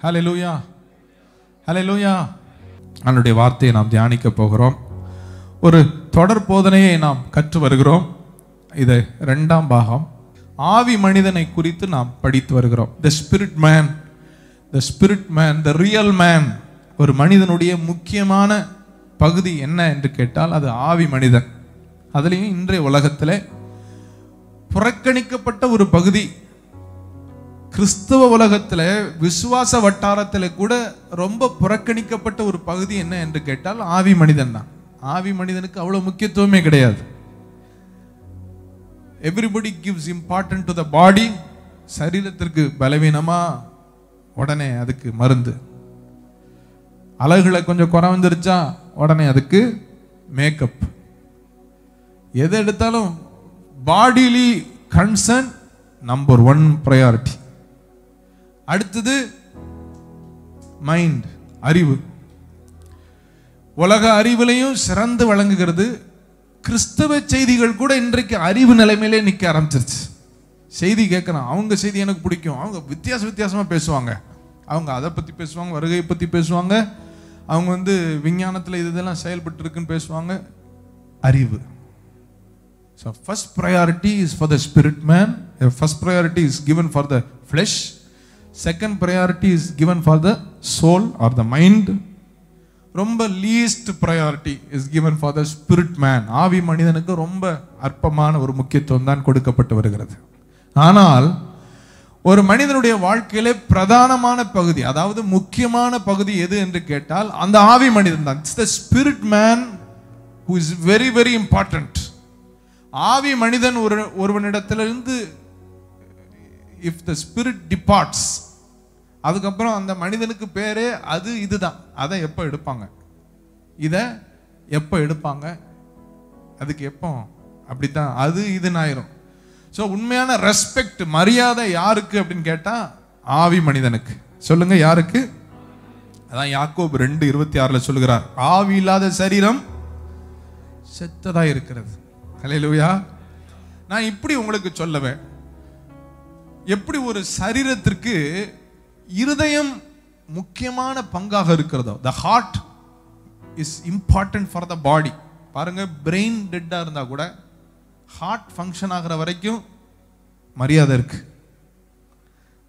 ஹalleluya ஹalleluya அவனுடைய வார்த்தையை நாம் தியானிக்க போகிறோம் ஒரு தொடர் போதனையை நாம் கற்று வருகிறோம் இது ரெண்டாம் பாகம் ஆவி மனிதனை குறித்து நாம் படித்து வருகிறோம் the spirit man the spirit man the real man ஒரு மனிதனுடைய முக்கியமான பகுதி என்ன என்று கேட்டால் அது ஆவி மனிதன் அதுலேயும் இன்றைய உலகத்தில் புறக்கணிக்கப்பட்ட ஒரு பகுதி கிறிஸ்தவ உலகத்தில் விசுவாச வட்டாரத்தில் கூட ரொம்ப புறக்கணிக்கப்பட்ட ஒரு பகுதி என்ன என்று கேட்டால் ஆவி மனிதன் தான். ஆவி மனிதனுக்கு அவ்வளோ முக்கியத்துவமே கிடையாது. Everybody gives important to the body சரீரத்திற்கு பலவீனமா? உடனே அதுக்கு மருந்து. அழகுல கொஞ்சம் குறை வந்துருச்சா உடனே அதுக்கு மேக்கப் எது எடுத்தாலும் bodily concern number one priority அடுத்தது மைண்ட் அறிவு. உலக அறிவுலையும் சிறந்து வழங்குகிறது கிறிஸ்தவ செய்திகள் கூட இன்றைக்கு அறிவு நிலைமையிலே நிற்க ஆரம்பிச்சிருச்சு. செய்தி கேட்கணும். அவங்க செய்தி எனக்கு பிடிக்கும். அவங்க வித்தியாச வித்தியாசமாக பேசுவாங்க. அவங்க அதை பற்றி பேசுவாங்க வருகையை பற்றி பேசுவாங்க. அவங்க வந்து விஞ்ஞானத்தில் இது இதெல்லாம் செயல்பட்டு இருக்குன்னு பேசுவாங்க. அறிவு. So first priority is for the spirit man first priority is given for the flesh second priority is given for the soul or the mind ரொம்ப least priority is given for the spirit man ஆவி மனிதனுக்கு ரொம்ப அற்பமான ஒரு முக்கியத்துவம் தான் கொடுக்கப்பட்டு வருகிறது. ஆனால் ஒரு மனிதனுடைய வாழ்க்கையிலே பிரதானமான பகுதி அதாவது முக்கியமான பகுதி எது என்று கேட்டால் அந்த ஆவி மனிதன் தான். It's the spirit man who is very very important ஆவி மனிதன் ஒரு ஒருவனிடத்திலிருந்து இஃப் த ஸ்பிரிட் டிபார்ட்ஸ் அதுக்கப்புறம் அந்த மனிதனுக்கு பேரே அது இதுதான். அதை எப்போ எடுப்பாங்க? இதை எப்போ எடுப்பாங்க? அதுக்கு எப்போ? அப்படித்தான். அது இதுன்னு ஆயிரும் ஸோ உண்மையான ரெஸ்பெக்ட் மரியாதை யாருக்கு அப்படின்னு கேட்டால் ஆவி மனிதனுக்கு. சொல்லுங்க யாருக்கு? அதான் யாக்கோப் ரெண்டு இருபத்தி ஆறில் சொல்லுகிறார். ஆவி இல்லாத சரீரம் செத்ததாக இருக்கிறது. ஹalleluya நான் இப்படி உங்களுக்கு சொல்லவேன். எப்படி ஒரு சரீரத்திற்கு இருதயம் முக்கியமான பங்காக இருக்கிறதோ the heart is important for the body பாருங்க பிரெயின் டெட்டாக இருந்தால் கூட ஹார்ட் ஃபங்க்ஷன் ஆகிற வரைக்கும் மரியாதை இருக்கு.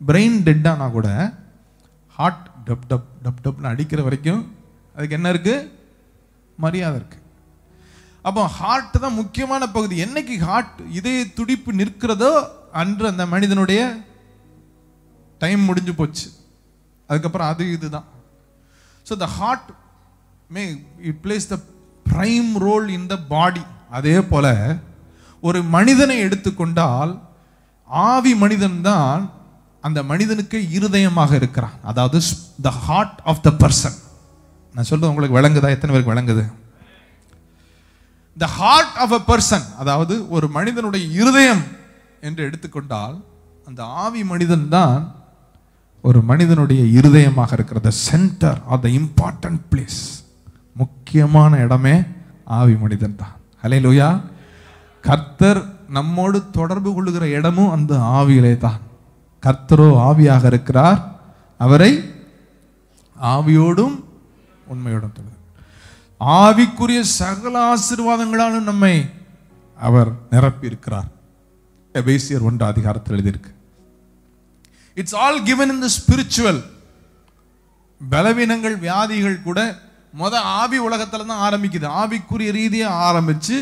பிரெயின் டெட்டானா கூட ஹார்ட் டப் டப் டப் டப்னு அடிக்கிற வரைக்கும் அதுக்கு என்ன இருக்கு? மரியாதை இருக்கு. அப்போ ஹார்ட் தான் முக்கியமான பகுதி. என்னைக்கு ஹார்ட் இதய துடிப்பு நிற்கிறதோ அன்று அந்த மனிதனுடைய டைம் முடிஞ்சு போச்சு. அதுக்கப்புறம் அது இதுதான். So the heart may it plays the prime role in the body அதே போல ஒரு மனிதனை எடுத்துக்கொண்டால் ஆவி மனிதன் தான் அந்த மனிதனுக்கு இருதயமாக இருக்கிறான். அதாவது the heart of the person நான் சொல்றது உங்களுக்கு விளங்குதா? எத்தனை பேருக்கு விளங்குது? The heart of a person அதாவது ஒரு மனிதனுடைய இருதயம் என்று எடுத்துக்கொண்டால் அந்த ஆவி மனிதன் தான் ஒரு மனிதனுடைய இருதயமாக இருக்கிற the centre of the important place முக்கியமான இடமே ஆவி மனிதன் தான். ஹலே லூயா கர்த்தர் நம்மோடு தொடர்பு கொள்ளுகிற இடமும் அந்த ஆவியிலே தான். கர்த்தரோ ஆவியாக இருக்கிறார். அவரை ஆவியோடும் உண்மையோடும் தொடர் ஆவிக்குரிய சகல ஆசீர்வாதங்களாலும் நம்மை அவர் நிரப்பி இருக்கிறார் எபேசியர் ஒன்று அதிகாரத்தில் எழுதியிருக்கு. It's all given in the spiritual பலவீனங்கள் வியாதிகள் கூட முத ஆவி உலகத்துல தான் ஆரம்பிக்குது. ஆவிக்குரிய ரீதியாக ஆரம்பித்து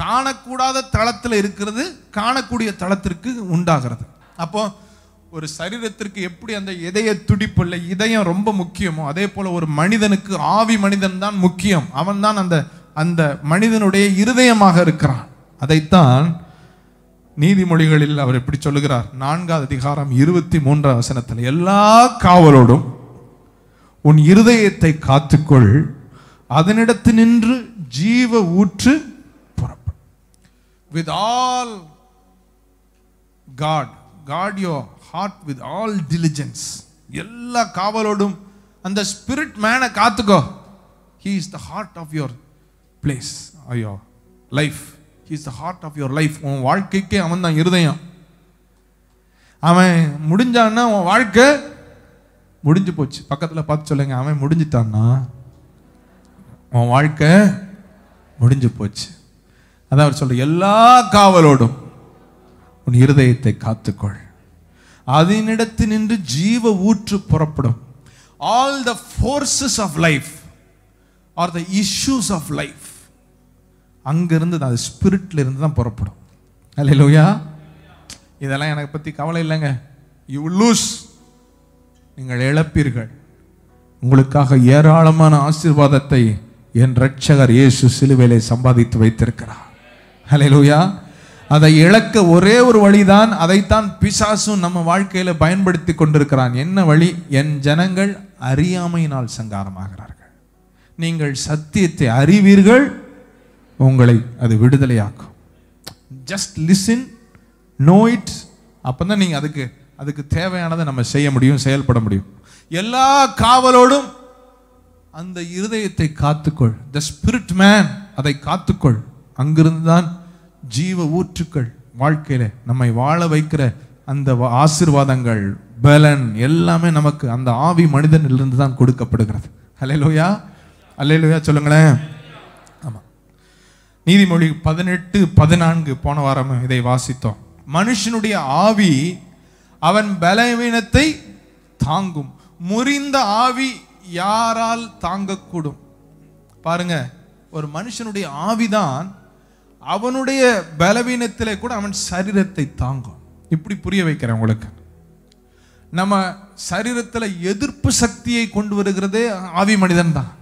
காணக்கூடாத தளத்தில் இருக்கிறது காணக்கூடிய தளத்திற்கு உண்டாகிறது. அப்போ ஒரு சரீரத்திற்கு எப்படி அந்த இதய துடிப்பு இல்லை இதயம் ரொம்ப முக்கியமோ அதே போல் ஒரு மனிதனுக்கு ஆவி மனிதன் தான் முக்கியம். அவன் தான் அந்த அந்த மனிதனுடைய இருதயமாக இருக்கிறான். அதைத்தான் நீதிமொழிகளில் அவர் எப்படி சொல்லுகிறார்? நான்காவது அதிகாரம் இருபத்தி மூன்றாம் வசனத்தில் எல்லா காவலோடும் உன் இருதயத்தை காத்துக்கொள் அதனிடத்து நின்று ஜீவ ஊற்று புறப்படும் with all God God your heart with all diligence எல்லா காவலோடும் அந்த ஸ்பிரிட் மேனை காத்துக்கோ. He is the heart of your place ஐயோ life is the heart of your life உன் வாழ்க்கைக்கே அவன் தான் இருதயம். அவன் முடிஞ்சான்னா உன் வாழ்க்கை முடிஞ்சு போச்சு. பக்கத்தில் பார்த்து சொல்லுங்க அவன் முடிஞ்சிட்டான்னா உன் வாழ்க்கை முடிஞ்சு போச்சு. அதான் அவர் சொல்ற எல்லா காவலோடும் உன் இருதயத்தை காத்துக்கொள். அதனிடத்து நின்று ஜீவ ஊற்று புறப்படும். All the forces of life are the issues of life அங்கிருந்து அது ஸ்பிரிட்ல இருந்து தான் புறப்படும். அல்லையா இதெல்லாம் எனக்கு பற்றி கவலை இல்லைங்க. யூ லூஸ் நீங்கள் இழப்பீர்கள். உங்களுக்காக ஏராளமான ஆசீர்வாதத்தை என் ரட்சகர் இயேசு சிலுவையிலே சம்பாதித்து வைத்திருக்கிறார். ஹalleluya அதை இழக்க ஒரே ஒரு வழிதான் அதைத்தான் பிசாசும் நம்ம வாழ்க்கையில் பயன்படுத்தி கொண்டிருக்கிறான். என்ன வழி? என் ஜனங்கள் அறியாமையினால் சங்காரமாகிறார்கள். நீங்கள் சத்தியத்தை அறிவீர்கள் உங்களை அது விடுதலையாக்கும். ஜஸ்ட் லிசன் நோ இட் அப்பதான் நீங்கள் அதுக்கு அதுக்கு தேவையானதை நம்ம செய்ய முடியும் செயல்பட முடியும். எல்லா காவலோடும் அந்த இருதயத்தை காத்துக்கொள். த ஸ்பிரிட் மேன் அதை காத்துக்கொள். அங்கிருந்து தான் ஜீவ ஊற்றுக்கள் வாழ்க்கையில நம்மை வாழ வைக்கிற அந்த ஆசிர்வாதங்கள் ஆசீர்வாதங்கள் பலன் எல்லாமே நமக்கு அந்த ஆவி மனிதனிலிருந்து தான் கொடுக்கப்படுகிறது. அல்லேலூயா அல்லேலூயா சொல்லுங்களேன். நீதிமொழி பதினெட்டு பதினான்கு போன வாரம் இதை வாசித்தோம். மனுஷனுடைய ஆவி அவன் பலவீனத்தை தாங்கும். முறிந்த ஆவி யாரால் தாங்கக்கூடும்? பாருங்க ஒரு மனுஷனுடைய ஆவிதான் அவனுடைய பலவீனத்தில் கூட அவன் சரீரத்தை தாங்கும். இப்படி புரிய வைக்கிறேன் உங்களுக்கு. நம்ம சரீரத்தில் எதிர்ப்பு சக்தியை கொண்டு வருகிறதே ஆவி மனிதன் தான்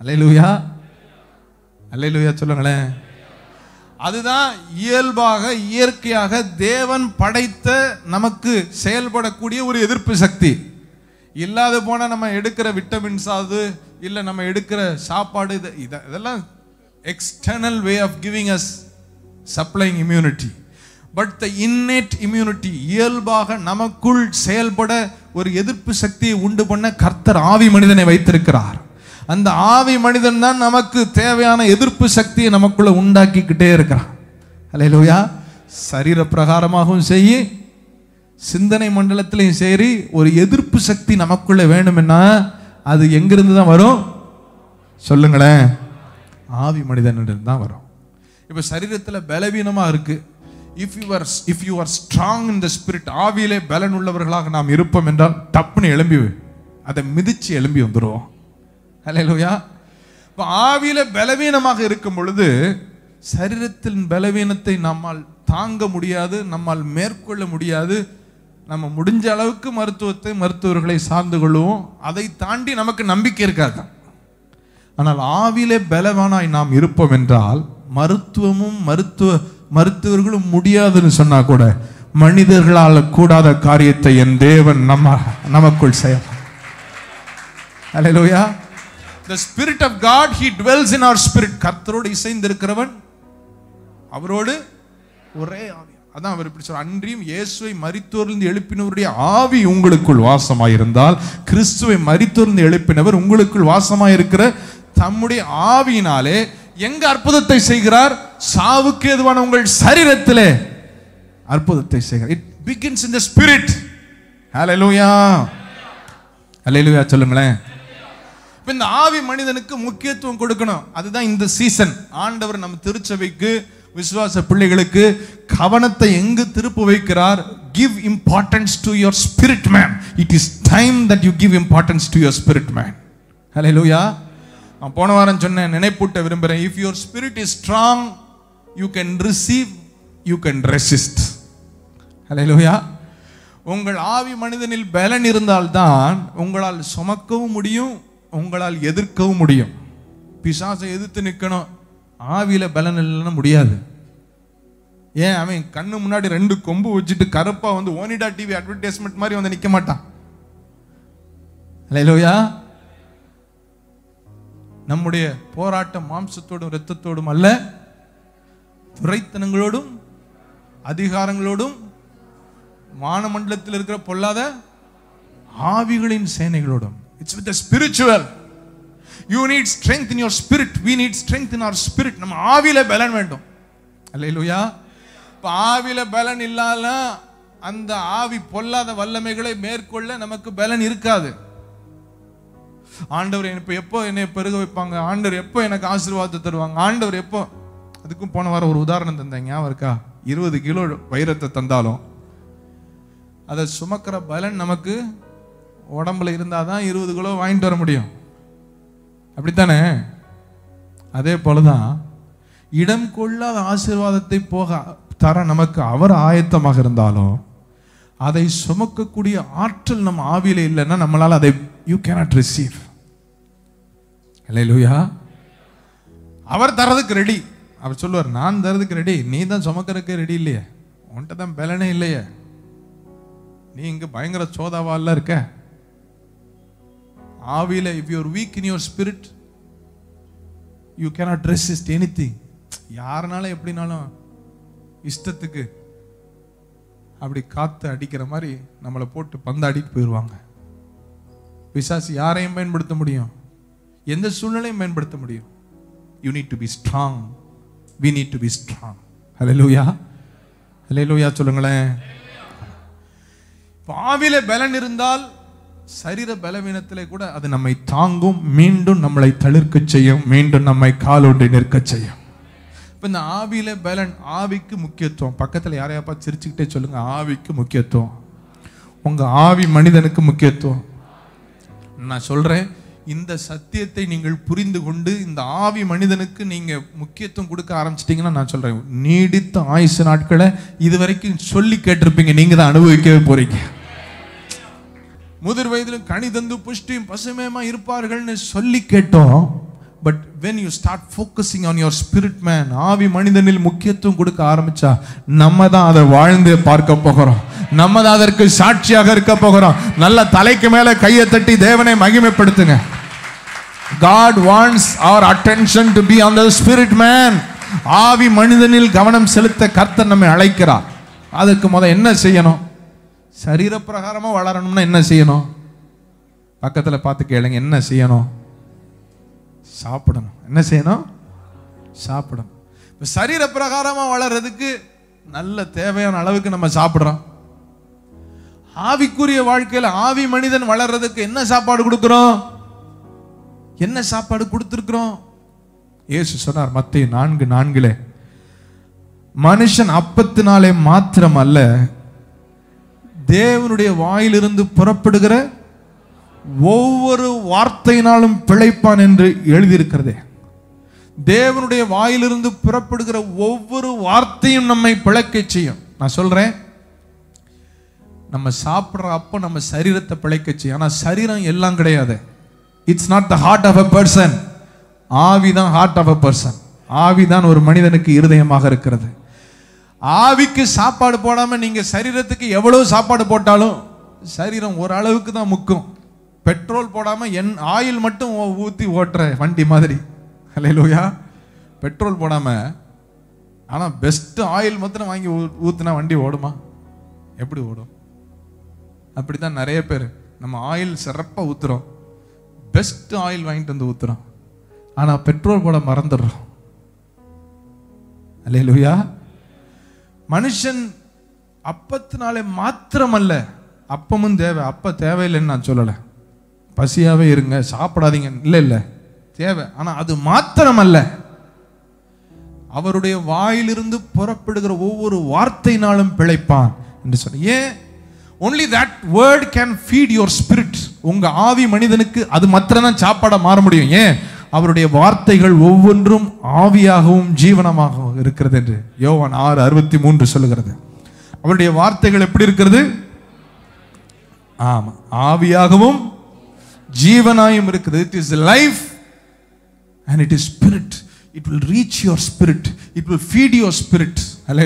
அல்லேலூயா. அல்லேலூயா சொல்லுங்களேன். அதுதான் இயல்பாக இயற்கையாக தேவன் படைத்த நமக்கு செயல்படக்கூடிய ஒரு எதிர்ப்பு சக்தி. இல்லாத போனால் நம்ம எடுக்கிற விட்டமின்ஸ் ஆகுது இல்லை நம்ம எடுக்கிற சாப்பாடு இது இதை இதெல்லாம் external way of giving us supplying immunity but the innate immunity இயல்பாக நமக்குள் செயல்பட ஒரு எதிர்ப்பு சக்தியை உண்டு பண்ண கர்த்தர் ஆவி மனிதனை வைத்திருக்கிறார். அந்த ஆவி மனிதன் தான் நமக்கு தேவையான எதிர்ப்பு சக்தியை நமக்குள்ள உண்டாக்கிக்கிட்டே இருக்கிறான். அலையிலோயா சரீர பிரகாரமாகவும் செய்யி சிந்தனை மண்டலத்திலையும் சரி ஒரு எதிர்ப்பு சக்தி நமக்குள்ள வேணும்னா அது எங்கிருந்து தான் வரும்? சொல்லுங்களேன். ஆவி மனிதனிடம் தான் வரும். இப்போ சரீரத்தில் பலவீனமாக இருக்கு. If you are if you are strong in the spirit ஆவியிலே பலன் உள்ளவர்களாக நாம் இருப்போம் என்றால் டப்புன்னு எழும்பி அதை மிதிச்சு எழும்பி வந்துடுவோம் அல்லேலூயா இப்போ ஆவியில பலவீனமாக இருக்கும் பொழுது சரீரத்தின் பலவீனத்தை நம்மால் தாங்க முடியாது நம்மால் மேற்கொள்ள முடியாது. நம்ம முடிஞ்ச அளவுக்கு மருத்துவத்தை மருத்துவர்களை சார்ந்து கொள்வோம். அதை தாண்டி நமக்கு நம்பிக்கை இருக்காது. ஆனால் ஆவிலே பலவானாய் நாம் இருப்போம் என்றால் மருத்துவமும் மருத்துவ மருத்துவர்களும் முடியாதுன்னு சொன்னா கூட மனிதர்களால் கூடாத காரியத்தை என் தேவன் நம்ம நமக்குள் செய்யலாம் Hallelujah. The spirit of God he dwells in our spirit கர்த்தரோடு இசைந்திருக்கிறவன் அவரோடு ஒரே ஆவி. அதான் அவர் இப்படி சொல்ற அன்றியும் இயேசுவை மறித்தோர்ந்து எழுப்பினவருடைய ஆவி உங்களுக்குள் வாசமாயிருந்தால் கிறிஸ்துவை மரித்தோர்ந்து எழுப்பினவர் உங்களுக்குள் வாசமாயிருக்கிற தம்முடைய ஆவியினாலே எங்க அற்புதத்தை செய்கிறார்? சாவுக்கு எதுவான உங்கள் சரீரத்திலே அற்புதத்தை செய்கிறார். It begins in the spirit ஹalleluya ஹalleluya சொல்லுங்களேன். இப்போ இந்த ஆவி மனிதனுக்கு முக்கியத்துவம் கொடுக்கணும். அதுதான் இந்த சீசன் ஆண்டவர் நம்ம திருச்சபைக்கு விசுவாச பிள்ளைகளுக்கு கவனத்தை எங்கு திருப்ப வைக்கிறார்? Give importance to your spirit man it is time that you give importance to your spirit man ஹalleluya நான் போன வாரம் சொன்னேன் நினைப்பூட்ட விரும்புகிறேன் if your spirit is strong you can receive you can resist ஹalleluya உங்கள் ஆவி மனிதனில் பலன் இருந்தால்தான் உங்களால் சுமக்கவும் முடியும் உங்களால் எதிர்க்கவும் முடியும். பிசாசை எதிர்த்து நிற்கணும். ஆவியில் பலன் இல்லைன்னா முடியாது. ஏன்? அவன் கண்ணு முன்னாடி ரெண்டு கொம்பு வச்சுட்டு கருப்பாக வந்து ஓனிடா டிவி அட்வர்டைஸ்மெண்ட் மாதிரி வந்து நிற்க மாட்டான். ஹalleluya நம்முடைய போராட்டம் மாம்சத்தோடும் இரத்தத்தோடும் அல்ல. துரைத்தனங்களோடும் அதிகாரங்களோடும் வானமண்டலத்தில் இருக்கிற பொல்லாத ஆவிகளின் சேனைகளோடும். It's with spiritual you need strength in your spirit we need strength in our spirit நம்ம ஆவியில பலன் வேண்டும். அல்லையிலுயா இப்போ ஆவியில பலன் இல்லாத அந்த ஆவி பொல்லாத வல்லமைகளை மேற்கொள்ள நமக்கு பலன் இருக்காது. ஆண்டவர் இப்போ எப்போ என்னை பெருக வைப்பாங்க? ஆண்டவர் எப்போ எனக்கு ஆசீர்வாதத்தை தருவாங்க? ஆண்டவர் எப்போ? அதுக்கும் போன வாரம் ஒரு உதாரணம் தந்தேன். ஞாபகம் இருக்கா? இருபது கிலோ வைரத்தை தந்தாலும் அதை சுமக்கிற பலன் நமக்கு உடம்புல இருந்தால் தான் இருபது கிலோ வாங்கிட்டு வர முடியும். அப்படித்தானே? அதே போலதான் இடம் கொள்ளாத ஆசீர்வாதத்தை போக தர நமக்கு அவர் ஆயத்தமாக இருந்தாலும் அதை சுமக்கக்கூடிய ஆற்றல் நம்ம ஆவியில் இல்லைன்னா நம்மளால் அதை யூ கேனாட் ரிசீவ் லூயா அவர் தரதுக்கு ரெடி அவர் சொல்லுவார் நான் தரதுக்கு ரெடி நீ தான் சுமக்கிறதுக்கு ரெடி இல்லையே. உன்கிட்ட தான் பலனே இல்லையே. நீ இங்கே பயங்கர சோதாவாலாம் இருக்க. ஆவியில if you're weak in your spirit you cannot resist any thing யாருனாலும் எப்படினாலும் இஷ்டத்துக்கு அப்படி காத்து அடிக்கிற மாதிரி நம்மளை போட்டு பந்தாடிட்டு போயிடுவாங்க பிசாசு யாரையும் பயன்படுத்த முடியும்? எந்த சூழ்நிலையும் பயன்படுத்த முடியும். You need to be strong we need to be strong hallelujah hallelujah லூயா சொல்லுங்களேன். இப்போ ஆவில பலன் இருந்தால் சரீர பலவீனத்திலே கூட அது நம்மை தாங்கும் மீண்டும் நம்மளை தளிர்க்க செய்யும் மீண்டும் நம்மை காலொன்றி நிற்க செய்யும். இப்போ இந்த ஆவியில பலன் ஆவிக்கு முக்கியத்துவம். பக்கத்தில் யாரையாப்பா சிரிச்சுக்கிட்டே சொல்லுங்க ஆவிக்கு முக்கியத்துவம். உங்க ஆவி மனிதனுக்கு முக்கியத்துவம். நான் சொல்றேன் இந்த சத்தியத்தை நீங்கள் புரிந்து கொண்டு இந்த ஆவி மனிதனுக்கு நீங்க முக்கியத்துவம் கொடுக்க ஆரம்பிச்சிட்டிங்கன்னா நான் சொல்றேன் நீடித்த ஆயுசு நாட்களை இதுவரைக்கும் சொல்லி கேட்டிருப்பீங்க நீங்க தான் அனுபவிக்கவே போறீங்க. முதிர் வயதிலும் கனி தந்து புஷ்டியும் பசுமையுமா இருப்பார்கள்னு சொல்லி கேட்டோம். But when you start focusing on your spirit man ஆவி மனிதனில் முக்கியத்துவம் கொடுக்க ஆரம்பிச்சா நம்ம தான் அதை வாழ்ந்து பார்க்க போகிறோம். நம்ம தான் அதற்கு சாட்சியாக இருக்க போகிறோம். நல்ல தலைக்கு மேலே கையை தட்டி தேவனை மகிமைப்படுத்துங்க. God wants our attention to be on the spirit man ஆவி மனிதனில் கவனம் செலுத்த கர்த்தர் நம்மை அழைக்கிறார். அதுக்கு முதல் என்ன செய்யணும்? சரீரப்பிரகாரமாக வளரணும்னா என்ன செய்யணும்? பக்கத்தில் பார்த்து கேளுங்க என்ன செய்யணும்? சாப்பிடணும். என்ன செய்யணும்? சாப்பிடணும். இப்போ சரீர பிரகாரமாக வளர்றதுக்கு நல்ல தேவையான அளவுக்கு நம்ம சாப்பிட்றோம். ஆவிக்குரிய வாழ்க்கையில் ஆவி மனிதன் வளர்றதுக்கு என்ன சாப்பாடு கொடுக்குறோம்? என்ன சாப்பாடு கொடுத்துருக்குறோம்? ஏசு சொன்னார் மத்திய நான்கு நான்கிலே மனுஷன் அப்பத்தினாலே மாத்திரம் அல்ல தேவனுடைய வாயிலிருந்து புறப்படுகிற ஒவ்வொரு வார்த்தையினாலும் பிழைப்பான் என்று எழுதியிருக்கிறதே. தேவனுடைய வாயிலிருந்து புறப்படுகிற ஒவ்வொரு வார்த்தையும் நம்மை பிழைக்க செய்யும். நான் சொல்றேன் நம்ம சாப்பிட்ற அப்போ நம்ம சரீரத்தை பிழைக்க செய்யும். ஆனால் சரீரம் எல்லாம் கிடையாது. It's not the heart of a person ஆவி தான் ஹார்ட் ஆஃப் அ பர்சன் ஆவி தான் ஒரு மனிதனுக்கு இருதயமாக இருக்கிறது. ஆவிக்கு சாப்பாடு போடாமல் நீங்கள் சரீரத்துக்கு எவ்வளவு சாப்பாடு போட்டாலும் சரீரம் ஓரளவுக்கு தான் முக்கும். பெட்ரோல் போடாமல் என் ஆயில் மட்டும் ஊற்றி ஓட்டுற வண்டி மாதிரி. ஹalleluya. பெட்ரோல் போடாமல் ஆனால் பெஸ்ட்டு ஆயில் மாத்திரம் வாங்கி ஊ- வண்டி ஓடுமா? எப்படி ஓடும்? அப்படி தான் நிறைய பேர். நம்ம ஆயில் சிறப்பாக ஊத்துறோம். பெஸ்ட் ஆயில் வாங்கிட்டு வந்து ஊத்துறோம். ஆனால் பெட்ரோல் போட மறந்துடுறோம். அல்லேலூயா மனுஷன் அப்பத்தினாலே மாத்திரமல்ல அப்பமும் தேவை அப்போ தேவையில்லைன்னு நான் சொல்லலை. பசியாகவே இருங்க சாப்பிடாதீங்க. இல்லை இல்லை. தேவை ஆனால் அது மாத்திரமல்ல. அவருடைய வாயிலிருந்து புறப்படுகிற ஒவ்வொரு வார்த்தையினாலும் பிழைப்பான் என்று சொன்ன ஏன்? Only that word can feed your spirit உங்கள் ஆவி மனிதனுக்கு அது மாத்திரம் தான் சாப்பாடாக மாற முடியும். ஏன்? அவருடைய வார்த்தைகள் ஒவ்வொன்றும் ஆவியாகவும் ஜீவனமாகவும் இருக்கிறது என்று யோவான் ஆறு அறுபத்தி மூன்று சொல்லுகிறது. அவருடைய வார்த்தைகள் எப்படி இருக்கிறது? ஆமா ஆவியாகவும் ஜீவனாயும் இருக்குது. It is life and it is spirit it will reach your spirit it will feed your spirit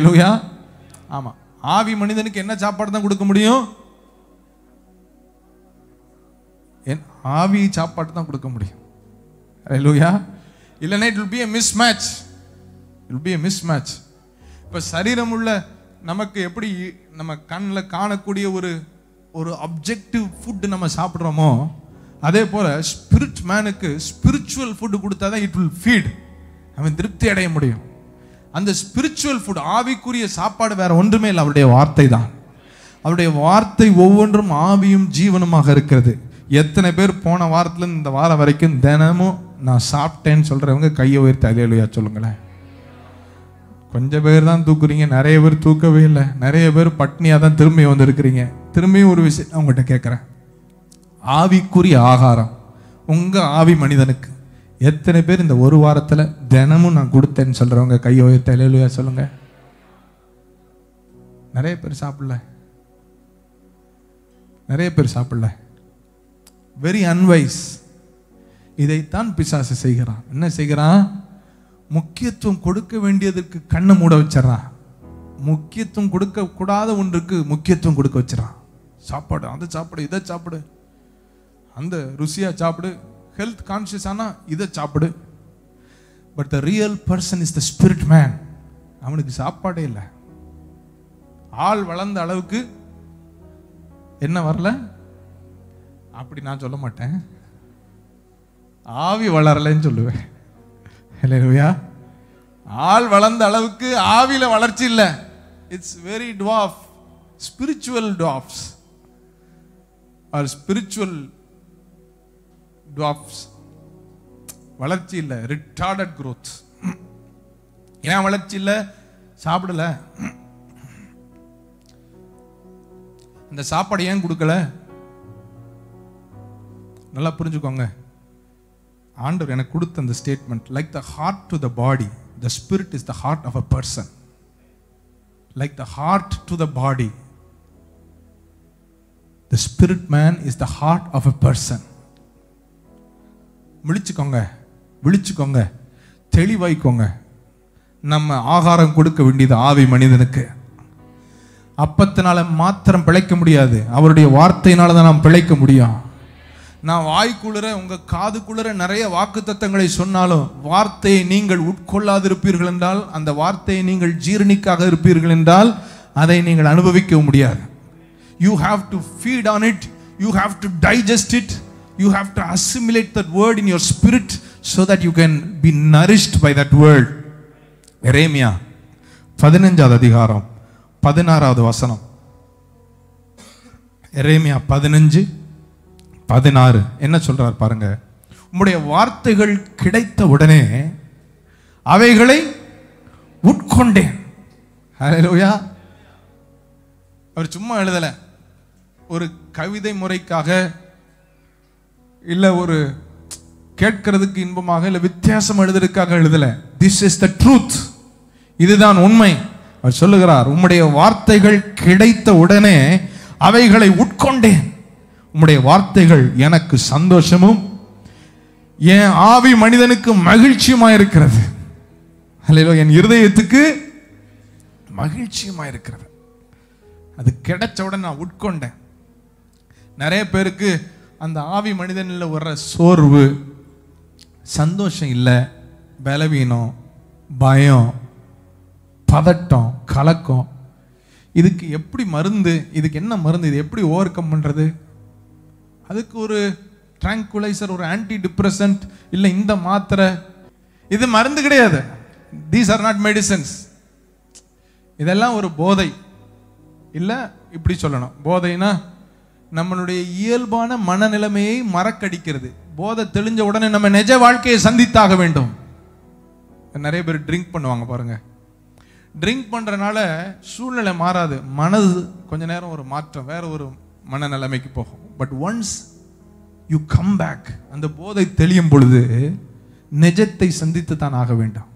Loya ஆமா ஆவி மனிதனுக்கு என்ன சாப்பாடு தான் கொடுக்க முடியும்? என் ஆவி சாப்பாடு தான் கொடுக்க முடியும். லூயா இல்லைன்னா it will be a mismatch it be a mismatch இப்போ சரீரம் உள்ள நமக்கு எப்படி நம்ம கண்ணில் காணக்கூடிய ஒரு ஒரு அப்ஜெக்டிவ் ஃபுட்டு நம்ம சாப்பிட்றோமோ அதே போல் ஸ்பிரிட் மேனுக்கு ஸ்பிரிச்சுவல் ஃபுட்டு கொடுத்தா தான் இட் வில் ஃபீட் அவன் திருப்தி அடைய முடியும். அந்த ஸ்பிரிச்சுவல் ஃபுட் ஆவிக்குரிய சாப்பாடு வேற ஒன்றுமே இல்லை. அவருடைய வார்த்தை தான். அவருடைய வார்த்தை ஒவ்வொன்றும் ஆவியும் ஜீவனமாக இருக்கிறது. எத்தனை பேர் போன வாரத்துல இந்த வாரம் வரைக்கும் தினமும் நான் சாப்பிட்டேன்னு சொல்கிறவங்க கையை உயர்த்தி அலையலையா சொல்லுங்களேன். கொஞ்சம் பேர் தான் தூக்குறீங்க நிறைய பேர் தூக்கவே இல்லை. நிறைய பேர் பட்னியாக தான் திரும்பி வந்திருக்கிறீங்க. திரும்பியும் ஒரு விஷயம் நான் உங்கள்கிட்ட கேட்குறேன். ஆவிக்குரிய ஆகாரம் உங்கள் ஆவி மனிதனுக்கு. எத்தனை பேர் இந்த ஒரு வாரத்தில் தினமும் நான் கொடுத்தேன்னு சொல்கிறவங்க கையை உயர்த்தி அலையலையா சொல்லுங்கள் நிறைய பேர் சாப்பிடல. நிறைய பேர் சாப்பிடல. வெரி அன்வைஸ் இதைத்தான் பிசாசு செய்கிறான். என்ன செய்கிறான்? முக்கியத்துவம் கொடுக்க வேண்டியதற்கு கண்ணை மூட வச்சிடறான். முக்கியத்துவம் கொடுக்க கூடாத ஒன்றுக்கு முக்கியத்துவம் கொடுக்க வச்சிடறான். சாப்பாடு அதை சாப்பிடு இதை சாப்பிடு. அந்த ருசியா சாப்பிடு. ஹெல்த் கான்சியஸ் ஆனா இதை சாப்பிடு. But the real person is the spirit man அவனுக்கு சாப்பாடே இல்லை. ஆள் வளர்ந்த அளவுக்கு என்ன வரல? அப்படி நான் சொல்ல மாட்டேன். ஆவி வளரலைன்னு சொல்லுவேன். இல்லையா ஆள் வளர்ந்த அளவுக்கு ஆவியில் வளர்ச்சி இல்லை. It's very dwarf spiritual dwarfs are spiritual dwarfs வளர்ச்சி இல்லை ரிட்டார்டட் க்ரோத் ஏன் வளர்ச்சி இல்லை? சாப்பிடல. இந்த சாப்பாடு ஏன் கொடுக்கல? நல்லா புரிஞ்சுக்கோங்க. ஆண்டவர் எனக்கு கொடுத்த அந்த statement like the heart to the body the spirit is the heart of a person like the heart to the body the spirit man is the heart of a person விழிச்சுக்கோங்க விழிச்சுக்கோங்க தெளிவாய்க்கோங்க. நம்ம ஆகாரம் கொடுக்க வேண்டியது ஆவி மனிதனுக்கு. அப்பத்தினால மாத்திரம் பிழைக்க முடியாது. அவருடைய வார்த்தையினால தான் நாம் பிழைக்க முடியும். நான் வாய்க்குளிர உங்கள் காதுக்குளிர நிறைய வாக்குத்தத்தங்களை சொன்னாலும் வார்த்தையை நீங்கள் உட்கொள்ளாதிருப்பீர்கள் என்றால் அந்த வார்த்தையை நீங்கள் ஜீரணிக்காக இருப்பீர்கள் என்றால் அதை நீங்கள் அனுபவிக்க முடியாது. You have to feed on it you have to digest it you have to assimilate that word in your spirit so that you can be nourished by that world எரேமியா பதினஞ்சாவது அதிகாரம் பதினாறாவது வசனம். எரேமியா பதினஞ்சு பதினாறு. என்ன சொல்றார் பாருங்க. உம்முடைய வார்த்தைகள் கிடைத்த உடனே அவைகளை உட்கொண்டேன். ஹalleluya அவர் சும்மா எழுதலை. ஒரு கவிதை முறைக்காக இல்லை ஒரு கேட்கிறதுக்கு இன்பமாக இல்லை வித்தியாசம் எழுதுறதுக்காக எழுதலை. திஸ் இஸ் த ட்ரூத் இதுதான் உண்மை. அவர் சொல்லுகிறார் உம்முடைய வார்த்தைகள் கிடைத்த உடனே அவைகளை உட்கொண்டேன். உம்முடைய வார்த்தைகள் எனக்கு சந்தோஷமும் என் ஆவி மனிதனுக்கு மகிழ்ச்சியுமா இருக்கிறது அல்லையோ என் இருதயத்துக்கு மகிழ்ச்சியுமா இருக்கிறது அது கிடைச்ச உடனே நான் உட்கொண்டேன். நிறைய பேருக்கு அந்த ஆவி மனிதனில் வர்ற சோர்வு சந்தோஷம் இல்லை பலவீனம் பயம் பதட்டம் கலக்கம் இதுக்கு எப்படி மருந்து இதுக்கு என்ன மருந்து இது எப்படி ஓவர் கம் பண்ணுறது அதுக்கு ஒரு ட்ராங்குலைசர் ஒரு ஆன்டி டிப்ரெசன்ட் இல்லை இந்த மாத்திரை. இது மருந்து கிடையாது. தீஸ் ஆர் நாட் மெடிசன்ஸ் இதெல்லாம் ஒரு போதை. இல்லை இப்படி சொல்லணும். போதைனா நம்மளுடைய இயல்பான மனநிலைமையை மறக்கடிக்கிறது. போதை தெளிஞ்ச உடனே நம்ம நிஜ வாழ்க்கையை சந்தித்தாக வேண்டும். நிறைய பேர் ட்ரிங்க் பண்ணுவாங்க பாருங்க. ட்ரிங்க் பண்ணுறனால சூழ்நிலை மாறாது. மனது கொஞ்ச நேரம் ஒரு மாற்றம் வேற ஒரு மனநிலைமைக்கு போகும். But once you come back அந்த போதை தெளியும் பொழுது நிஜத்தை சந்தித்து தான் ஆக வேண்டும்.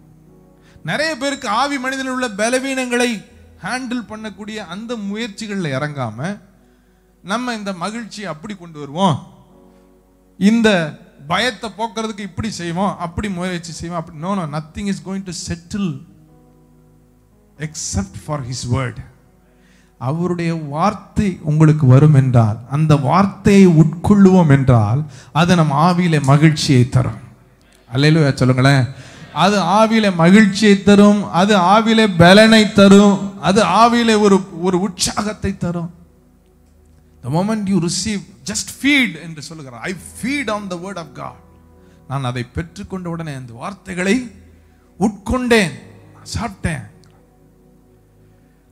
நிறைய பேருக்கு ஆவி மனிதனில் உள்ள பலவீனங்களை ஹேண்டில் பண்ணக்கூடிய அந்த முயற்சிகளில் இறங்காம நம்ம இந்த மகிழ்ச்சியை அப்படி கொண்டு வருவோம். இந்த பயத்தை போக்குறதுக்கு இப்படி செய்வோம் அப்படி முயற்சி செய்வோம் அப்படி no no nothing is going to settle except for his word அவருடைய வார்த்தை உங்களுக்கு வரும் என்றால் அந்த வார்த்தையை உட்கொள்ளுவோம் என்றால் அது நம் ஆவியில மகிழ்ச்சியை தரும். அல்லையில சொல்லுங்களேன். அது ஆவியில மகிழ்ச்சியை தரும் அது ஆவியில பலனை தரும் அது ஆவியில ஒரு ஒரு உற்சாகத்தை தரும். The moment you receive just feed என்று சொல்லுகிறார். I feed on the word of God நான் அதை பெற்றுக்கொண்ட உடனே அந்த வார்த்தைகளை உட்கொண்டேன் சாப்பிட்டேன்.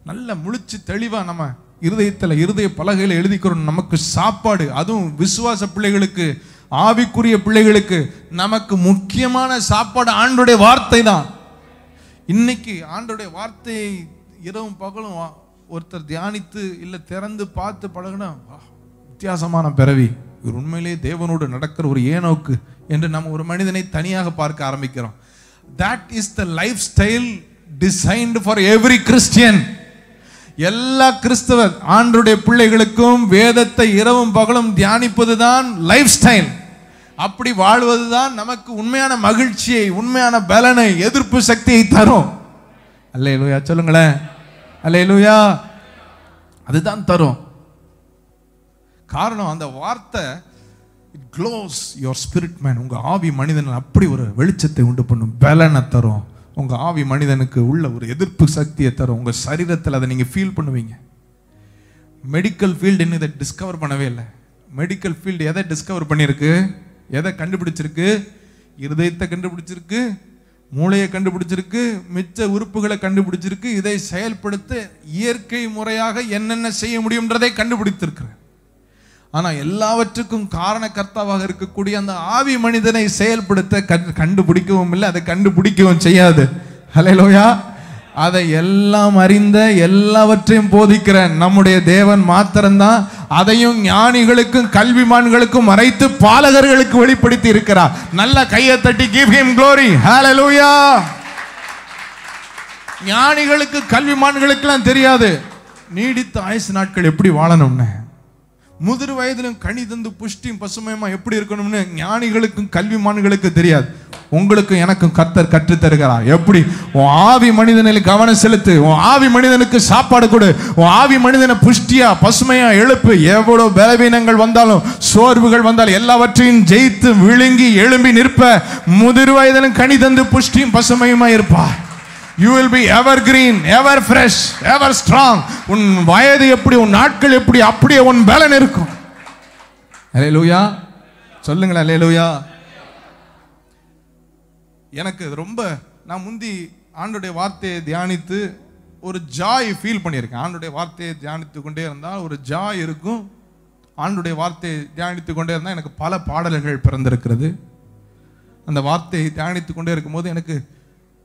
நல்ல முழிச்சு தெளிவாக நம்ம இருதயத்தில் இருதய பலகையில் எழுதிக்கிறோம். நமக்கு சாப்பாடு அதுவும் விசுவாச பிள்ளைகளுக்கு ஆவிக்குரிய பிள்ளைகளுக்கு நமக்கு முக்கியமான சாப்பாடு ஆண்டுடைய வார்த்தை தான். இன்னைக்கு ஆண்டுடைய வார்த்தையை இரவும் பகலும் ஒருத்தர் தியானித்து இல்லை திறந்து பார்த்து பழகினா வித்தியாசமான பிறவி. இவர் உண்மையிலேயே தேவனோடு நடக்கிற ஒரு ஏனோக்கு என்று நம்ம ஒரு மனிதனை தனியாக பார்க்க ஆரம்பிக்கிறோம். That is the lifestyle designed for every Christian எல்லா கிறிஸ்தவ ஆண்டருடைய பிள்ளைகளுக்கும் வேதத்தை இரவும் பகலும் தியானிப்பது தான் லைஃப் ஸ்டைல் அப்படி வாழ்வதுதான் நமக்கு உண்மையான மகிழ்ச்சியை உண்மையான பலனை எதிர்ப்பு சக்தியை தரும். அல்லேலூயா சொல்லுங்களேன். அல்லேலூயா. அதுதான் தரும். காரணம் அந்த வார்த்தை க்ளோஸ் யுவர் ஸ்பிரிட் மேன் உங்கள் ஆவி மனிதன் அப்படி ஒரு வெளிச்சத்தை உண்டு பண்ணும். பலனை தரும். உங்கள் ஆவி மனிதனுக்கு உள்ள ஒரு எதிர்ப்பு சக்தியை தரும். உங்கள் சரீரத்தில் அதை நீங்கள் ஃபீல் பண்ணுவீங்க. மெடிக்கல் ஃபீல்டு இன்னும் இதை டிஸ்கவர் பண்ணவே இல்லை. மெடிக்கல் ஃபீல்டு எதை டிஸ்கவர் பண்ணியிருக்கு? எதை கண்டுபிடிச்சிருக்கு? இருதயத்தை கண்டுபிடிச்சிருக்கு மூளையை கண்டுபிடிச்சிருக்கு மிச்ச உறுப்புகளை கண்டுபிடிச்சிருக்கு. இதை செயல்படுத்த இயற்கை முறையாக என்னென்ன செய்ய முடியுன்றதை கண்டுபிடித்திருக்கிறேன். ஆனால் எல்லாவற்றுக்கும் காரண கர்த்தாவாக இருக்கக்கூடிய அந்த ஆவி மனிதனை செயல்படுத்த கண்- கண்டுபிடிக்கவும் இல்லை அதை கண்டுபிடிக்கவும் செய்யாது. ஹalleluya. அதை எல்லாம் அறிந்த எல்லாவற்றையும் போதிக்கிற நம்முடைய தேவன் மாத்திரம்தான் அதையும் ஞானிகளுக்கும் கல்விமான்களுக்கும் மறைத்து பாலகர்களுக்கு வெளிப்படுத்தி இருக்கிறார். நல்ல கையை தட்டி கிவ் ஹிம் க்ளோரி hallelujah. ஞானிகளுக்கு கல்விமான்களுக்கெல்லாம் தெரியாது. நீடித்த ஆயுசு நாட்கள் எப்படி வாழணும்னு? முதிர் வயதிலும் கனி தந்து புஷ்டியும் பசுமையுமா எப்படி இருக்கணும்னு ஞானிகளுக்கும் கல்விமான்களுக்கு தெரியாது. உங்களுக்கும் எனக்கும் கர்த்தர் கற்றுத்தருகிறார். எப்படி? உன் ஆவி மனிதனில் கவனம் செலுத்து. உன் ஆவி மனிதனுக்கு சாப்பாடு கொடு. உன் ஆவி மனிதனை புஷ்டியா பசுமையா எழுப்பு. எவ்வளவு பலவீனங்கள் வந்தாலும் சோர்வுகள் வந்தாலும் எல்லாவற்றையும் ஜெயித்து விழுங்கி எழும்பி நிற்ப. முதிர் வயதிலும் கனி தந்து புஷ்டியும் பசுமையுமா இருப்பார். You will be evergreen ever fresh ever strong உன் வயது எப்படி உன் நாட்கள் எப்படி அப்படியே உன் பலன் இருக்கும். அலேலூயா சொல்லுங்களேன் அலேலூயா எனக்கு இது ரொம்ப நான் முந்தி ஆண்டுடைய வார்த்தையை தியானித்து ஒரு ஜாய் ஃபீல் பண்ணியிருக்கேன். ஆண்டுடைய வார்த்தையை தியானித்து கொண்டே இருந்தால் ஒரு ஜாய் இருக்கும். ஆண்டுடைய வார்த்தையை தியானித்து கொண்டே இருந்தால் எனக்கு பல பாடல்கள் பிறந்திருக்கிறது. அந்த வார்த்தையை தியானித்து கொண்டே இருக்கும்போது எனக்கு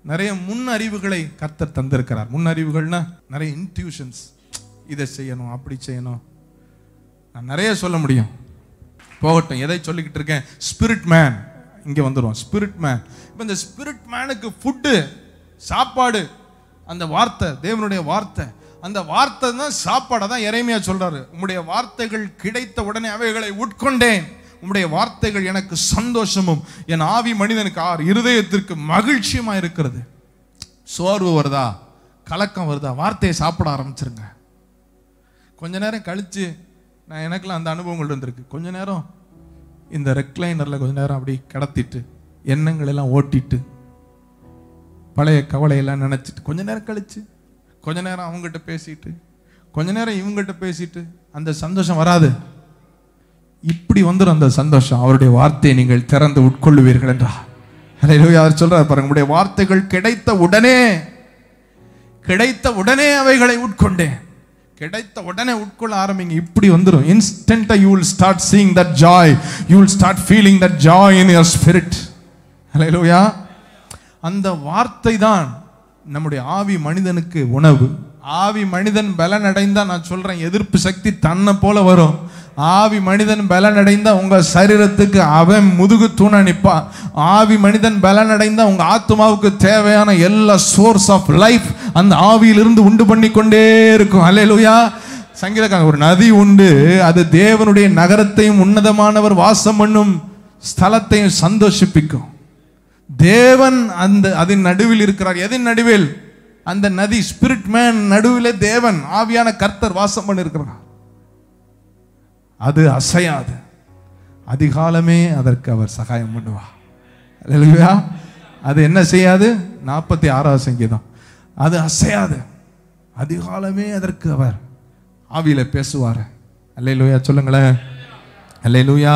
நிறைய முன் அறிவுகளை கர்த்தர் தந்திருக்கிறார். முன் அறிவுகள்னா நிறைய இன்ட்யூஷன்ஸ் இதை செய்யணும் அப்படி செய்யணும். நான் நிறைய சொல்ல முடியும். போகட்டும் எதை சொல்லிக்கிட்டு இருக்கேன்? ஸ்பிரிட் மேன் இங்கே வந்துடும் ஸ்பிரிட் மேன் இப்போ இந்த ஸ்பிரிட் மேனுக்கு ஃபுட்டு சாப்பாடு அந்த வார்த்தை தேவனுடைய வார்த்தை அந்த வார்த்தை தான் சாப்பாடை தான் இறைமையாக சொல்கிறாரு உங்களுடைய வார்த்தைகள் கிடைத்த உடனே அவைகளை உட்கொண்டேன். உம்முடைய வார்த்தைகள் எனக்கு சந்தோஷமும் என் ஆவி மனிதனுக்கு ஆர் இருதயத்திற்கு மகிழ்ச்சியுமா இருக்கிறது? சோர்வு வருதா? கலக்கம் வருதா? வார்த்தையை சாப்பிட ஆரம்பிச்சிருங்க. கொஞ்ச நேரம் கழித்து நான் எனக்குலாம் அந்த அனுபவங்கள் இருந்திருக்கு. கொஞ்ச நேரம் இந்த ரெக்லைனரில் கொஞ்ச நேரம் அப்படி கடத்திட்டு எண்ணங்களெல்லாம் ஓட்டிட்டு பழைய கவலையெல்லாம் நினச்சிட்டு கொஞ்ச நேரம் கழித்து கொஞ்ச நேரம் அவங்ககிட்ட பேசிட்டு கொஞ்ச நேரம் இவங்ககிட்ட பேசிட்டு அந்த சந்தோஷம் வராது. இப்படி வந்துடும் அந்த சந்தோஷம். அவருடைய வார்த்தையை நீங்கள் திறந்து உட்கொள்ளுவீர்கள் என்றா அவர் சொல்றார் பாருங்க உடைய வார்த்தைகள் கிடைத்த உடனே கிடைத்த உடனே அவைகளை உட்கொண்டேன். கிடைத்த உடனே உட்கொள்ள ஆரம்பிங்க. இப்படி வந்துடும் இன்ஸ்டன்டா you will start seeing that joy you will start feeling that joy in your spirit ஹalleluya அந்த வார்த்தை தான் நம்முடைய ஆவி மனிதனுக்கு உணவு. ஆவி மனிதன் பலன் அடைந்தா நான் சொல்கிறேன் எதிர்ப்பு சக்தி தன்னை போல வரும். ஆவி மனிதன் பலன் உங்கள் சரீரத்துக்கு அவன் முதுகு தூண நிற்பான் ஆவி மனிதன் பலன் உங்கள் ஆத்மாவுக்கு தேவையான எல்லா சோர்ஸ் ஆஃப் லைஃப் அந்த ஆவியிலிருந்து உண்டு பண்ணி கொண்டே இருக்கும். அலையலுயா சங்கீதக்காரன் ஒரு நதி உண்டு. அது தேவனுடைய நகரத்தையும் உன்னதமானவர் வாசம் பண்ணும் ஸ்தலத்தையும் சந்தோஷிப்பிக்கும். தேவன் அந்த அதன் நடுவில் இருக்கிறார். எதன் நடுவில்? அந்த நதி ஸ்பிரிட் மேன் நடுவில் தேவன் ஆவியான கர்த்தர் வாசம் பண்ணிருக்கிறார் அது அசையாது. அதிகாலமே அதற்கு அவர் சகாயம் பண்ணுவா இல்லையா அது என்ன செய்யாது? நாற்பத்தி ஆறாவது சங்கீதம். அது அசையாது. அதிகாலமே அதற்கு அவர் ஆவியில் பேசுவார். அல்லேலூயா சொல்லுங்களேன். அல்லேலூயா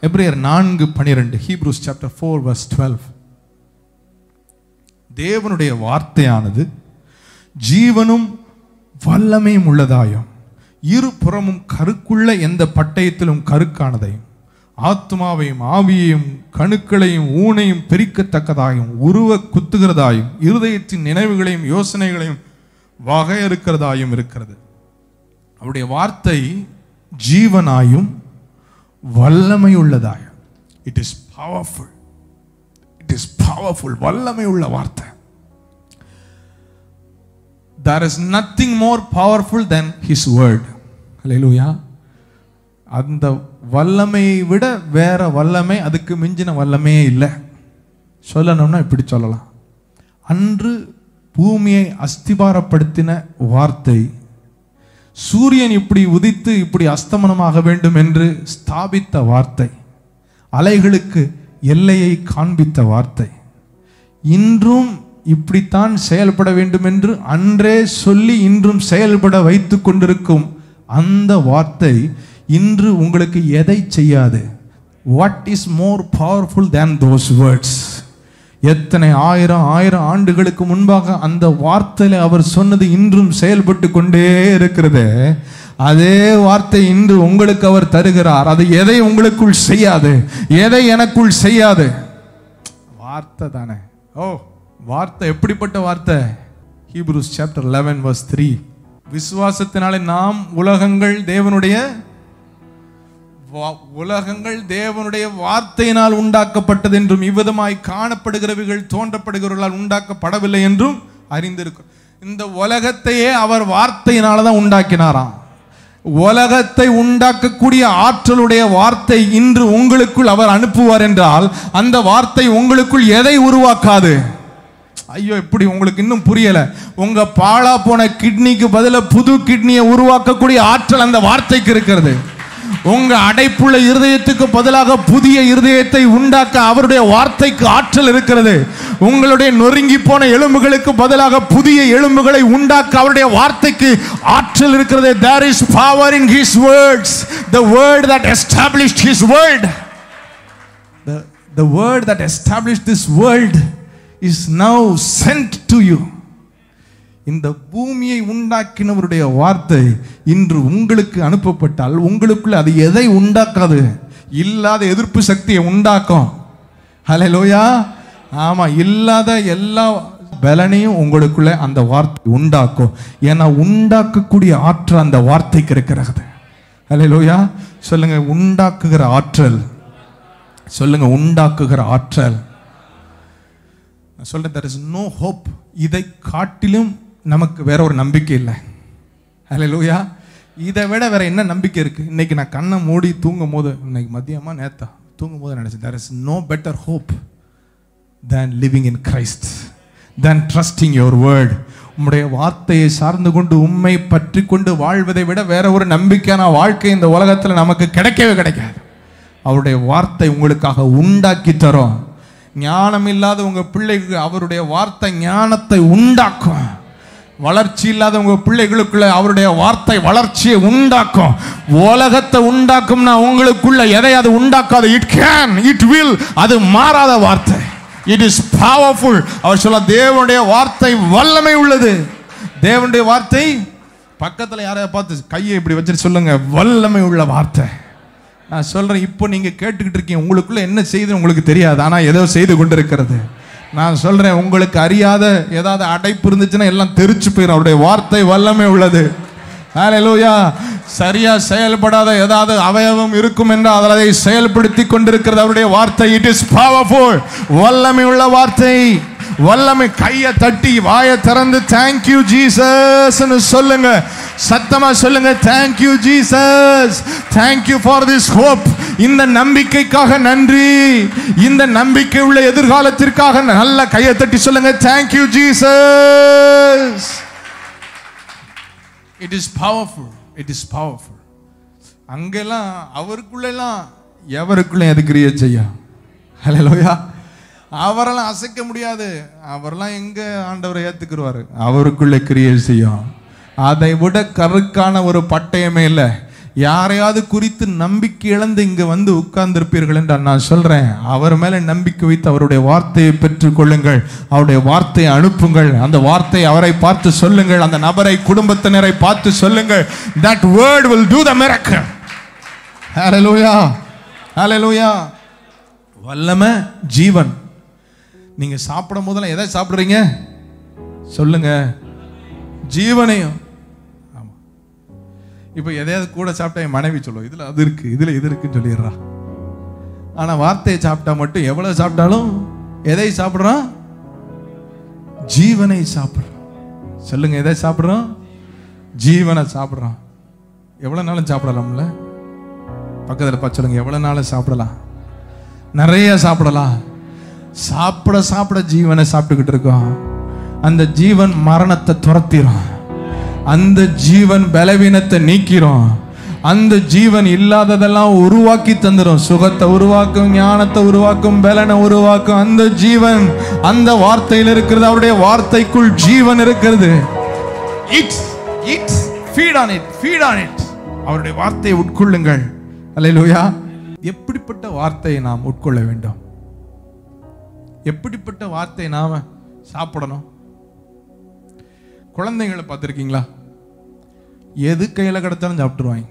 எப்ரியர் நான்கு பனிரெண்டு Hebrews chapter four verse twelve தேவனுடைய வார்த்தையானது ஜீவனும் வல்லமையும் உள்ளதாயும் இரு புறமும் கருக்குள்ள எந்த பட்டயத்திலும் கருக்கானதையும் ஆத்மாவையும் ஆவியையும் கணுக்களையும் ஊனையும் பிரிக்கத்தக்கதாயும் உருவ குத்துகிறதாயும் இருதயத்தின் நினைவுகளையும் யோசனைகளையும் வகையறுக்கிறதாயும் இருக்கிறது. அவருடைய வார்த்தை ஜீவனாயும் வல்லமையுள்ளதாயும். It is powerful it is powerful வல்லமை உள்ள வார்த்தை. There is nothing more powerful than his word. ஹalleluya அந்த வல்லமையை விட வேற வல்லமை அதுக்கு மிஞ்சின வல்லமையே இல்லை. சொல்லணும்னா இப்படி சொல்லலாம். அன்று பூமியை அஸ்திபாரப்படுத்தின வார்த்தை சூரியன் இப்படி உதித்து இப்படி அஸ்தமனமாக வேண்டும் என்று ஸ்தாபித்த வார்த்தை அலைகளுக்கு எல்லையை காண்பித்த வார்த்தை. இன்றும் இப்படித்தான் செயல்பட வேண்டும் என்று அன்றே சொல்லி இன்றும் செயல்பட வைத்து கொண்டிருக்கும் அந்த வார்த்தை இன்று உங்களுக்கு எதை செய்யாது? What is more powerful than those words எத்தனை ஆயிரம் ஆயிரம் ஆண்டுகளுக்கு முன்பாக அந்த வார்த்தையில அவர் சொன்னது இன்றும் செயல்பட்டு கொண்டே இருக்கிறது. அதே வார்த்தை இன்று உங்களுக்கு அவர் தருகிறார். அது எதை உங்களுக்குள் செய்யாது? எதை எனக்குள் செய்யாது? வார்த்தை தானே. ஓ வார்த்தை எப்படிப்பட்ட வார்த்தை? Hebrews chapter eleven verse three விசுவாசத்தினாலே நாம் உலகங்கள் தேவனுடைய வா- உலகங்கள் தேவனுடைய வார்த்தையினால் உண்டாக்கப்பட்டது என்றும் இவ்விதமாய் காணப்படுகிறவைகள் தோன்றப்படுகிறவர்களால் உண்டாக்கப்படவில்லை என்றும் அறிந்திருக்கும் இந்த உலகத்தையே அவர் வார்த்தையினால தான் உண்டாக்கினாராம். உலகத்தை உண்டாக்கக்கூடிய ஆற்றலுடைய வார்த்தை இன்று உங்களுக்குள் அவர் அனுப்புவார் என்றால் அந்த வார்த்தை உங்களுக்குள் எதை உருவாக்காது? ஐயோ இப்படி உங்களுக்கு இன்னும் புரியல. உங்க பாழா போன கிட்னிக்கு பதில புது கிட்னியை உருவாக்கக்கூடிய ஆற்றல் அந்த வார்த்தைக்கு இருக்கிறது. உங்க அடைப்புள்ள இருதயத்துக்கு பதிலாக புதிய இருதயத்தை உண்டாக்க அவருடைய வார்த்தைக்கு ஆற்றல் இருக்கிறது. உங்களுடைய நொறுங்கி போன எலும்புகளுக்கு பதிலாக புதிய எலும்புகளை உண்டாக்க அவருடைய வார்த்தைக்கு ஆற்றல் இருக்கிறது. There is power in his words the word that establish his world the word that establish this world is now sent to you இந்த பூமியை உண்டாக்கினவருடைய வார்த்தை இன்று உங்களுக்கு அனுப்பப்பட்டால் உங்களுக்குள்ள அது எதை உண்டாக்காது? இல்லாத எதிர்ப்பு சக்தியை உண்டாக்கும். ஹலோயா ஆமாம் இல்லாத எல்லா பலனையும் உங்களுக்குள்ள அந்த வார்த்தை உண்டாக்கும். ஏன்னா உண்டாக்கக்கூடிய ஆற்றல் அந்த வார்த்தைக்கு இருக்கிறது. லோயா சொல்லுங்க உண்டாக்குகிற ஆற்றல். சொல்லுங்க உண்டாக்குகிற ஆற்றல். நான் சொல்றேன் தர் இஸ் நோ ஹோப் இதை காட்டிலும் நமக்கு வேற ஒரு நம்பிக்கை இல்லை. ஹலோ லூயா இதை விட வேற என்ன நம்பிக்கை இருக்கு? இன்னைக்கு நான் கண்ணை மூடி தூங்கும் போது இன்னைக்கு மதியமா நேத்தா தூங்கும் போது நினைச்சேன் there is no better hope than living in Christ than trusting your word உம்முடைய வார்த்தையை சார்ந்து கொண்டு உண்மை பற்றி கொண்டு வாழ்வதை விட வேற ஒரு நம்பிக்கையான வாழ்க்கை இந்த உலகத்தில் நமக்கு கிடைக்கவே கிடைக்காது. அவருடைய வார்த்தை உங்களுக்காக உண்டாக்கி தரும். ஞானம் இல்லாத உங்கள் பிள்ளைக்கு அவருடைய வார்த்தை ஞானத்தை உண்டாக்கும். வளர்ச்சி இல்லாத உங்கள் பிள்ளைகளுக்குள்ள அவருடைய வார்த்தை வளர்ச்சியை உண்டாக்கும். உலகத்தை உண்டாக்கும்னா உங்களுக்குள்ள எதை அது உண்டாக்காது? இட் கேன் இட் வில் அது மாறாத வார்த்தை. இட் இஸ் பவர்ஃபுல் அவர் சொல்ல தேவனுடைய வார்த்தை வல்லமை உள்ளது. தேவனுடைய வார்த்தை பக்கத்தில் யாரையா பார்த்து கையை இப்படி வச்சுட்டு சொல்லுங்க வல்லமை உள்ள வார்த்தை. நான் சொல்கிறேன் இப்போ நீங்கள் கேட்டுக்கிட்டு இருக்கீங்க உங்களுக்குள்ளே என்ன செய்து உங்களுக்கு தெரியாது ஆனால் ஏதோ செய்து கொண்டு இருக்கிறது நான் சொல்றேன் உங்களுக்கு அறியாத ஏதாவது அடைப்பு இருந்துச்சுன்னா எல்லாம் தெரிச்சு போயிடும் அவருடைய வார்த்தை வல்லமை உள்ளது. ஹலோயா சரியா செயல்படாத ஏதாவது அவயவம் இருக்கும் என்றால் அதை செயல்படுத்தி கொண்டிருக்கிறது. அவருடைய வார்த்தை இட் இஸ் பவர்ஃபுல் வல்லமை உள்ள வார்த்தை. வல்லமை கையை தட்டி வாயை திறந்து தேங்க் யூ சொல்லுங்கள் சத்தமா சொல்லுங்க thank you Jesus thank you for this hope இந்த நம்பிக்கைக்காக நன்றி. இந்த நம்பிக்கை உள்ள எதிர்காலத்திற்காக நல்ல கையை தட்டி சொல்லுங்க thank you Jesus it is powerful it is powerful அங்கெல்லாம் அவருக்குள்ளெல்லாம் எவருக்குள்ளே எது கிரியேட் செய்யும் ஹலோயா அவரெல்லாம் அசைக்க முடியாது. அவரெல்லாம் எங்கே ஆண்டவரை ஏற்றுக்குருவார் அவருக்குள்ளே கிரியேட் செய்யும். அதை விட கருக்கான ஒரு பட்டயமே இல்லை. யாரையாவது குறித்து நம்பிக்கை இழந்து இங்கே வந்து உட்கார்ந்திருப்பீர்கள் என்று நான் சொல்கிறேன் அவர் மேலே நம்பிக்கை வைத்து அவருடைய வார்த்தையை பெற்றுக்கொள்ளுங்கள் அவருடைய வார்த்தையை அனுப்புங்கள். அந்த வார்த்தையை அவரை பார்த்து சொல்லுங்கள். அந்த நபரை குடும்பத்தினரை பார்த்து சொல்லுங்கள். That word will do the miracle. ஹalleluya ஹalleluya வல்லமை ஜீவன். நீங்கள் சாப்பிடும் போதெல்லாம் எதை சாப்பிட்றீங்க? சொல்லுங்க. ஜீவனையும். இப்போ எதையாவது கூட சாப்பிட்டா என் மனைவி சொல்லுவோம் இதில் அது இருக்கு இதில் இது இருக்குன்னு சொல்லிடுறா. ஆனால் வார்த்தையை சாப்பிட்டா மட்டும் எவ்வளோ சாப்பிட்டாலும் எதை சாப்பிட்றோம் ஜீவனை சாப்பிட்றோம் சொல்லுங்கள் எதை சாப்பிட்றோம் ஜீவனை சாப்பிட்றோம் எவ்வளோ நாளும் சாப்பிடலாம்ல? பக்கத்தில் பா சொல்லுங்கள் எவ்வளோ நாளும் சாப்பிடலாம்? நிறைய சாப்பிடலாம். சாப்பிட சாப்பிட ஜீவனை சாப்பிட்டுக்கிட்டு இருக்கோம். அந்த ஜீவன் மரணத்தை துரத்திடும் அந்த ஜீவன் பலவீனத்தை நீக்கிறோம். அந்த ஜீவன் இல்லாததெல்லாம் உருவாக்கி தந்துடும் சுகத்தை உருவாக்கும் ஞானத்தை உருவாக்கும் பலனை உருவாக்கும் அந்த ஜீவன் அந்த வார்த்தையில் இருக்கிறது அவருடைய வார்த்தைக்குள் ஜீவன் இருக்கிறது. It's it's feed on it feed on it அவருடைய வார்த்தையை உட்கொள்ளுங்கள். அல்லேலூயா எப்படிப்பட்ட வார்த்தையை நாம் உட்கொள்ள வேண்டும்? எப்படிப்பட்ட வார்த்தையை நாம் சாப்பிடணும்? குழந்தைங்களை பார்த்துருக்கீங்களா? எது கையில் கிடைச்சாலும் சாப்பிட்டுருவாங்க.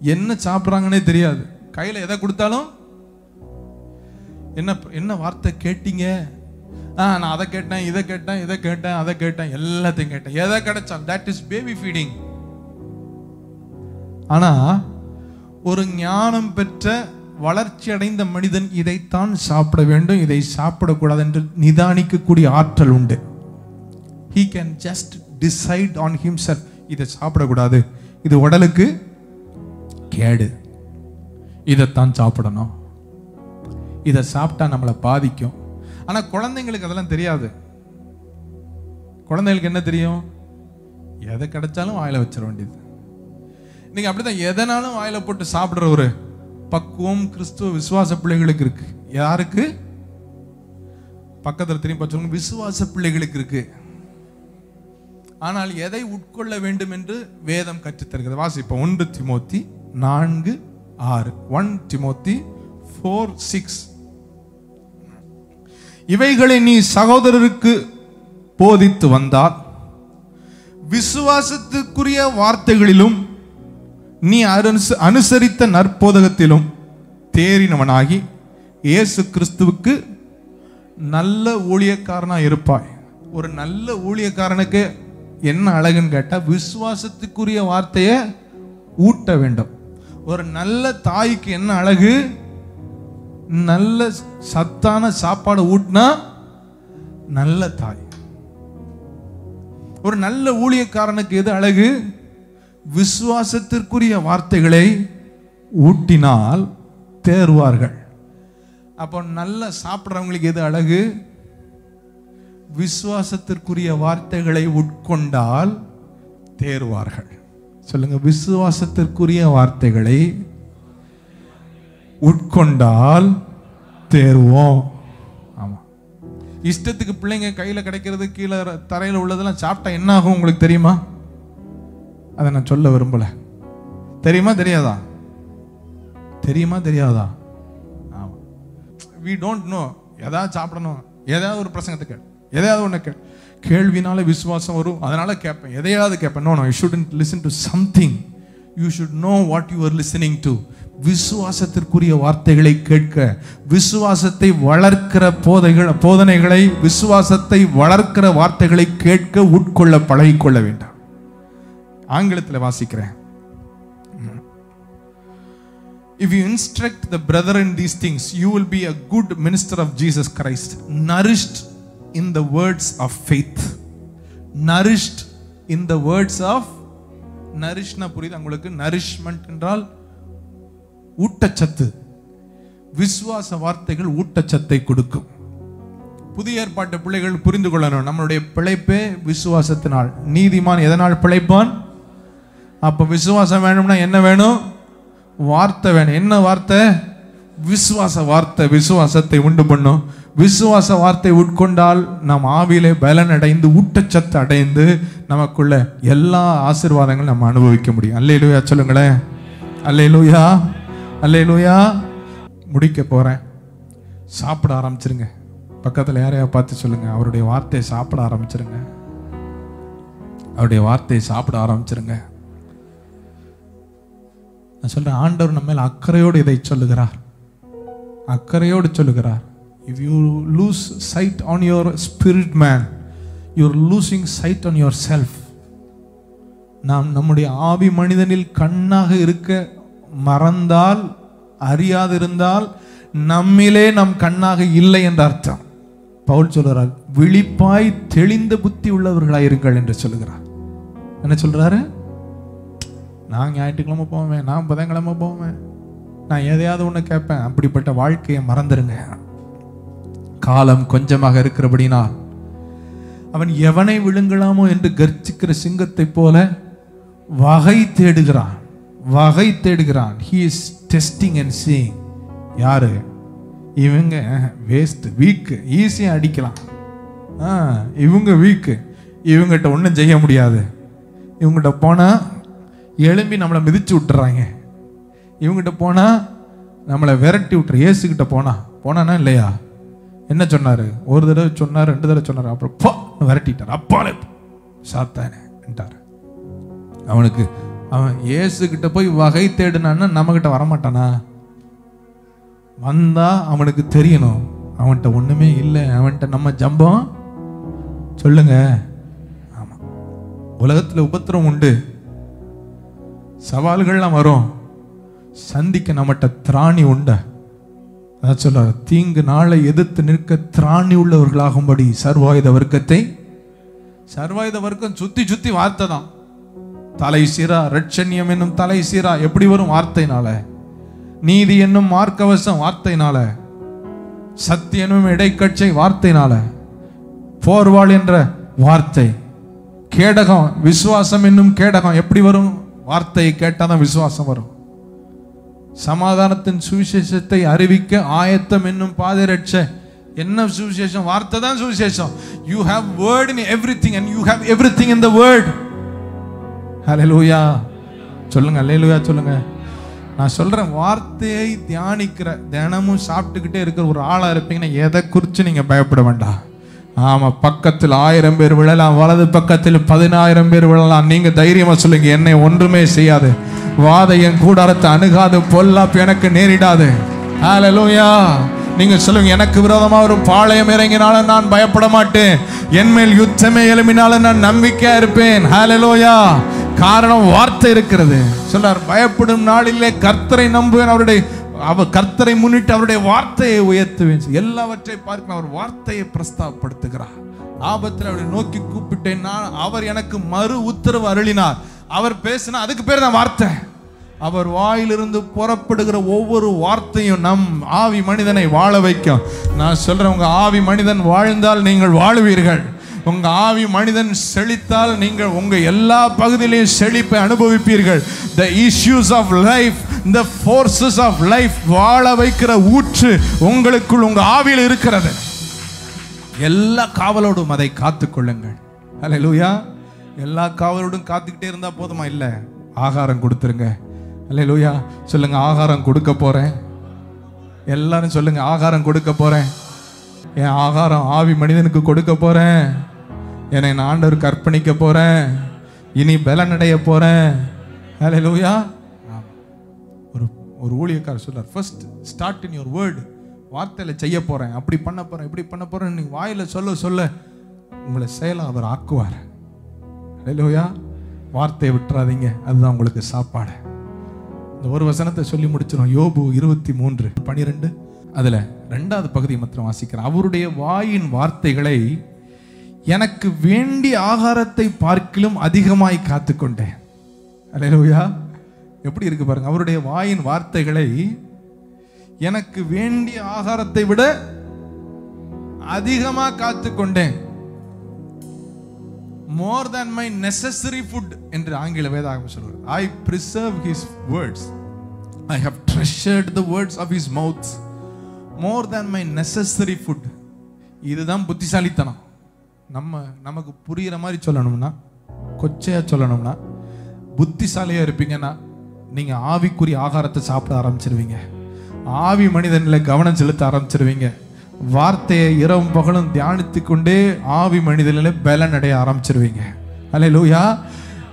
என்ன சாப்பிட்றாங்கன்னே தெரியாது. கையில் எதை கொடுத்தாலும் என்ன என்ன வார்த்தை கேட்டீங்க? ஆ நான் அதை கேட்டேன் இதை கேட்டேன் இதை கேட்டேன் அதை கேட்டேன் எல்லாத்தையும் கேட்டேன். எதை கிடைச்சாலும் தட் இஸ் பேபி ஃபீடிங் ஆனா ஒரு ஞானம் பெற்ற வளர்ச்சி அடைந்த மனிதன் இதைத்தான் சாப்பிட வேண்டும். இதை சாப்பிடக்கூடாது என்று நிதானிக்கக்கூடிய ஆற்றல் உண்டு. He can just decide on himself இதை சாப்பிடக்கூடாது. இது உடலுக்கு கேடு. இதைத்தான் சாப்பிடணும். இதை சாப்பிட்டா நம்மளை பாதிக்கும். ஆனால் குழந்தைங்களுக்கு அதெல்லாம் தெரியாது. குழந்தைகளுக்கு என்ன தெரியும்? எதை கிடைச்சாலும் வாயில வச்சிட வேண்டியது. நீங்கள் அப்படிதான் எதனாலும் வாயில் போட்டு சாப்பிடுற ஒரு பக்குவம் கிறிஸ்துவ விசுவாச பிள்ளைகளுக்கு இருக்கு. யாருக்கு? பக்கத்தில் திரும்பி பார்த்து சொல்லுங்க. விசுவாச பிள்ளைகளுக்கு இருக்கு. ஆனால் எதை உட்கொள்ள வேண்டும் என்று வேதம் கற்றுத்தருகிறது. வாசிப்போம். ஒன்று திமோத்தி நான்கு ஆறு. ஒன் திமோத்தி ஃபோர் சிக்ஸ் இவைகளை நீ சகோதரருக்கு போதித்து வந்தால் விசுவாசத்துக்குரிய வார்த்தைகளிலும் நீ அனுச- அனுசரித்த நற்போதகத்திலும் தேறினவனாகி இயேசு கிறிஸ்துவுக்கு நல்ல ஊழியக்காரனாக இருப்பாய். ஒரு நல்ல ஊழியக்காரனுக்கு என்ன அழகுன்னு கேட்டால் விசுவாசத்துக்குரிய வார்த்தையை ஊட்ட வேண்டும். ஒரு நல்ல தாய்க்கு என்ன அழகு? நல்ல சத்தான சாப்பாடு ஊட்டினா நல்ல தாய். ஒரு நல்ல ஊழியக்காரனுக்கு எது அழகு? விசுவாசத்திற்குரிய வார்த்தைகளை ஊட்டினால் தேர்வார்கள். அப்போ நல்ல சாப்பிட்றவங்களுக்கு எது அழகு? விசுவாசத்திற்குரிய வார்த்தைகளை உட்கொண்டால் தேர்வார்கள் சொல்லுங்க விசுவாசத்திற்குரிய வார்த்தைகளை உட்கொண்டால் தேர்வோம் ஆமாம் இஷ்டத்துக்கு பிள்ளைங்க கையில் கிடைக்கிறது கீழே தரையில் உள்ளதெல்லாம் சாப்பிட்டா என்ன ஆகும் உங்களுக்கு தெரியுமா? அதை நான் சொல்ல விரும்பல. தெரியுமா தெரியாதா? தெரியுமா தெரியாதா? ஆமாம் வி டோன்ட் நோ எதாவது சாப்பிடணும். ஏதாவது ஒரு பிரசங்கத்தை எதையாவது ஒன்று கே கேள்வினால விசுவாசம் வரும். அதனால கேட்பேன் எதையாவது கேட்பேன் no no you shouldn't listen to something you should know what you are listening to விசுவாசத்திற்குரிய வார்த்தைகளை கேட்க விசுவாசத்தை வளர்க்கிற போதைகள் போதனைகளை விசுவாசத்தை வளர்க்கிற வார்த்தைகளை கேட்க உட்கொள்ள பழகிக்கொள்ள வேண்டாம். ஆங்கிலத்தில் வாசிக்கிறேன். If you instruct the brother in these things you will be a good minister of Jesus Christ nourished in the words of faith. Nourished in the words of நரிஷ்னா புரியுது உங்களுக்கு நரிஷ்மெண்ட் என்றால் ஊட்டச்சத்து. விசுவாச வார்த்தைகள் ஊட்டச்சத்தை கொடுக்கும். புதிய ஏற்பாட்டு பிள்ளைகள் புரிந்து கொள்ளணும். நம்மளுடைய பிழைப்பே விசுவாசத்தினால். நீதிமான் எதனால் பிழைப்பான்? அப்போ விசுவாசம் வேணும்னா என்ன வேணும்? வார்த்தை வேணும். என்ன வார்த்தை? விசுவாச வார்த்தை விசுவாசத்தை உண்டு பண்ணும். விசுவாச வார்த்தை உட்கொண்டால் நாம் ஆவியிலே பலன் அடைந்து ஊட்டச்சத்து அடைந்து நமக்குள்ள எல்லா ஆசீர்வாதங்களும் நம்ம அனுபவிக்க முடியும். அல்லேலூயா சொல்லுங்களேன். அல்லேலூயா அல்லேலூயா. முடிக்க போகிறேன் சாப்பிட ஆரம்பிச்சிருங்க. பக்கத்தில் யாரையா பார்த்து சொல்லுங்க. அவருடைய வார்த்தையை சாப்பிட ஆரம்பிச்சிருங்க. அவருடைய வார்த்தையை சாப்பிட ஆரம்பிச்சிருங்க. நான் சொல்கிறேன் ஆண்டவர் நம்ம மேல் அக்கறையோடு இதை சொல்லுகிறார். அக்கறையோடு சொல்லுகிறார். If you lose sight on your spirit man you're losing sight on yourself நாம் நம்முடைய ஆவி மனிதனில் கண்ணாக இருக்க மறந்தால் அறியாதிருந்தால் நம்மிலே நம் கண்ணாக இல்லை என்ற அர்த்தம். பவுல் சொல்கிறார் விழிப்பாய் தெளிந்த புத்தி உள்ளவர்களாயிருங்கள் என்று சொல்லுகிறார். என்ன சொல்கிறாரு நான் ஞாயிற்றுக்கிழமை போவேன் நான் புதன்கிழமை போவேன் நான் எதையாவது ஒன்று கேட்பேன் அப்படிப்பட்ட வாழ்க்கையை மறந்துருங்க. காலம் கொஞ்சமாக இருக்கிறபடினால் அவன் எவனை விழுங்கலாமோ என்று கர்ச்சிக்கிற சிங்கத்தை போல வகை தேடுகிறான் வகை தேடுகிறான். He is testing and seeing யாரு? இவங்க வேஸ்ட் வீக்கு ஈஸியாக அடிக்கலாம். ஆ இவங்க வீக்கு இவங்ககிட்ட ஒன்றும் செய்ய முடியாது. இவங்ககிட்ட போனால் எழும்பி நம்மளை மிதித்து விட்டுறாங்க. இவங்ககிட்ட போனால் நம்மளை விரட்டி விட்டுற. ஏசுக்கிட்ட போனா போனானா இல்லையா? என்ன சொன்னார்? ஒரு தடவை சொன்னார் ரெண்டு தடவை சொன்னார். அப்புறம் போ விரட்டிட்டார். அப்பாலே சாத்தானேன்ட்டார் அவனுக்கு அவன் ஏசுக்கிட்ட போய் வகை தேடுனான்னா நம்மக்கிட்ட வரமாட்டானா? வந்தா அவனுக்கு தெரியணும். அவன்கிட்ட ஒண்ணுமே இல்லை. அவன்கிட்ட நம்ம ஜம்பம். சொல்லுங்க. ஆமாம் உலகத்தில் உபத்திரம் உண்டு. சவால்கள்லாம் வரும். சந்திக்க நம்மகிட்ட திராணி உண்ட. அதான் சொல்றார் தீங்கு நாளை எதிர்த்து நிற்க திராணி உள்ளவர்களாகும்படி சர்வாயுத வர்க்கத்தை சர்வாயுத வர்க்கம் சுத்தி சுத்தி வார்த்தை தான். தலை சீரா ரட்சண்யம் என்னும் தலை சீரா எப்படி வரும் வார்த்தைனால நீதி என்னும் மார்க்கவசம் வார்த்தைனால சத்திய என்னும் இடைக்கட்சை வார்த்தைனால போர்வாள் என்ற வார்த்தை. கேடகம் விசுவாசம் என்னும் கேடகம் எப்படி வரும்? வார்த்தையை கேட்டாதான் விசுவாசம் வரும். சமாதானத்தின் சுவிசேஷத்தை அறிவிக்க ஆயத்தம் என்னும் பாதரட்ச. என்ன சுவிசேஷம்? வார்த்தை தான் சுவிசேஷம். You have word in everything and you have everything in the word ஹalleluya சொல்லுங்க ஹalleluya சொல்லுங்க. நான் சொல்றேன் வார்த்தையை தியானிக்கிற தினமும் சாப்பிட்டுக்கிட்டே இருக்கிற ஒரு ஆளா இருப்பீங்கன்னா எதை குறித்து நீங்க பயப்பட வேண்டாம். ஆமா பக்கத்தில் ஆயிரம் பேர் விழலாம் வலது பக்கத்தில் பதினாயிரம் பேர் விழலாம். நீங்க தைரியமா சொல்லுங்க என்னை ஒன்றுமே செய்யாது. வாதை என் கூடாரத்தை அணுகாது பொல்லாப்பு எனக்கு நேரிடாது. ஹalleluya நீங்க சொல்லுங்க எனக்கு விரோதமா ஒரு பாளையம் இறங்கினாலும் நான் பயப்பட மாட்டேன். என் மேல் யுத்தமே எழும்பினாலும் நான் நம்பிக்கையா இருப்பேன். ஹாலலோயா காரணம் வார்த்தை இருக்கிறது. சொன்னார் பயப்படும் நாளிலே கர்த்தரை நம்புவேன். அவருடைய அவர் கர்த்தரை முன்னிட்டு அவருடைய வார்த்தையை உயர்த்துவேன். எல்லாவற்றை பார்க்க அவர் வார்த்தையை பிரஸ்தாபப்படுத்துகிறார். ஆபத்தில் அவரை நோக்கி கூப்பிட்டேன். நான் அவர் எனக்கு மறு உத்தரவு அருளினார். அவர் பேசினா அதுக்கு பேர் தான் வார்த்தை. அவர் வாயிலிருந்து புறப்படுகிற ஒவ்வொரு வார்த்தையும் நம் ஆவி மனிதனை வாழ வைக்கும். நான் சொல்றேன் உங்க ஆவி மனிதன் வாழ்ந்தால் நீங்கள் வாழுவீர்கள். உங்க ஆவி மனிதன் செழித்தால் நீங்கள் உங்க எல்லா பகுதியிலையும் செழிப்பை அனுபவிப்பீர்கள். The issues of life the forces of life வாழ வைக்கிற ஊற்று உங்களுக்குள் உங்க ஆவியில் இருக்கிறது. எல்லா காவலோடும் அதை காத்துக்கொள்ளுங்கள் அல்லேலூயா எல்லா காவலோடும் காத்துக்கிட்டே இருந்தால் போதுமா? இல்லை. ஆகாரம் கொடுத்துருங்க. அல்லேலூயா. சொல்லுங்க ஆகாரம் கொடுக்க போகிறேன் எல்லாரும் சொல்லுங்க ஆகாரம் கொடுக்க போகிறேன் என் ஆகாரம் ஆவி மனிதனுக்கு கொடுக்க போகிறேன் என்னை நான் ஆண்டவர் அர்ப்பணிக்க போகிறேன் இனி பலனடைய போகிறேன் அல்லேலூயா. லூயா ஒரு ஒரு ஊழியக்காரர் சொல்றார் first start in your word வார்த்தையில் செய்ய போகிறேன் அப்படி பண்ண போகிறேன் இப்படி பண்ண போகிறேன் நீங்கள் வாயில் சொல்ல சொல்ல. உங்களை செயலா அவர் ஆக்குவார். லோயா வார்த்தையை விட்டுறாதீங்க. அதுதான் உங்களுக்கு சாப்பாடு. இந்த ஒரு வசனத்தை சொல்லி முடிச்சிடும் யோபு இருபத்தி மூன்று பனிரெண்டு. அதில் ரெண்டாவது பகுதி மாத்திரம் வாசிக்கிறேன். அவருடைய வாயின் வார்த்தைகளை எனக்கு வேண்டிய ஆகாரத்தை பார்க்கிலும் அதிகமாய் காத்துக்கொண்டேன். அல்லேலூயா எப்படி இருக்கு பாருங்க. அவருடைய வாயின் வார்த்தைகளை எனக்கு வேண்டிய ஆகாரத்தை விட அதிகமா காத்துக்கொண்டேன். More than my necessary food என்று ஆங்கில வேதாகம் சொல்வார் I preserve his words I have treasured the words of his mouth more than my necessary food இதுதான் புத்திசாலித்தனம். நம்ம நமக்கு புரிகிற மாதிரி சொல்லணும்னா கொச்சையாக சொல்லணும்னா புத்திசாலியாக இருப்பீங்கன்னா நீங்கள் ஆவிக்குரிய ஆகாரத்தை சாப்பிட ஆரம்பிச்சிருவீங்க. ஆவி மனிதனில் கவனம் செலுத்த ஆரம்பிச்சிருவீங்க. வார்த்தையை இரவும் பகலும் தியானித்து கொண்டே ஆவி மனிதனில் பலன் அடைய ஆரம்பிச்சிருவீங்க. அல்ல லூயா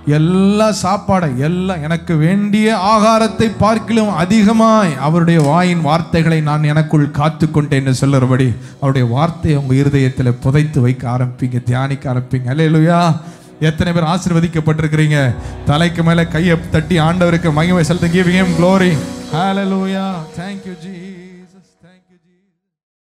எல்லா சாப்பாடை எல்லாம் எனக்கு வேண்டிய ஆகாரத்தை பார்க்கிலும் அதிகமாய் அவருடைய வாயின் வார்த்தைகளை நான் எனக்குள் காத்து கொண்டேன்னு சொல்லுறபடி அவருடைய வார்த்தையை உங்கள் இருதயத்தில் புதைத்து வைக்க ஆரம்பிப்பீங்க தியானிக்க ஆரம்பிப்பீங்க. அல்ல எத்தனை பேர் ஆசீர்வதிக்கப்பட்டிருக்கிறீங்க? தலைக்கு மேலே கையை தட்டி ஆண்டவருக்கு மகிமை செலுத்த giving glory hallelujah thank you jesus.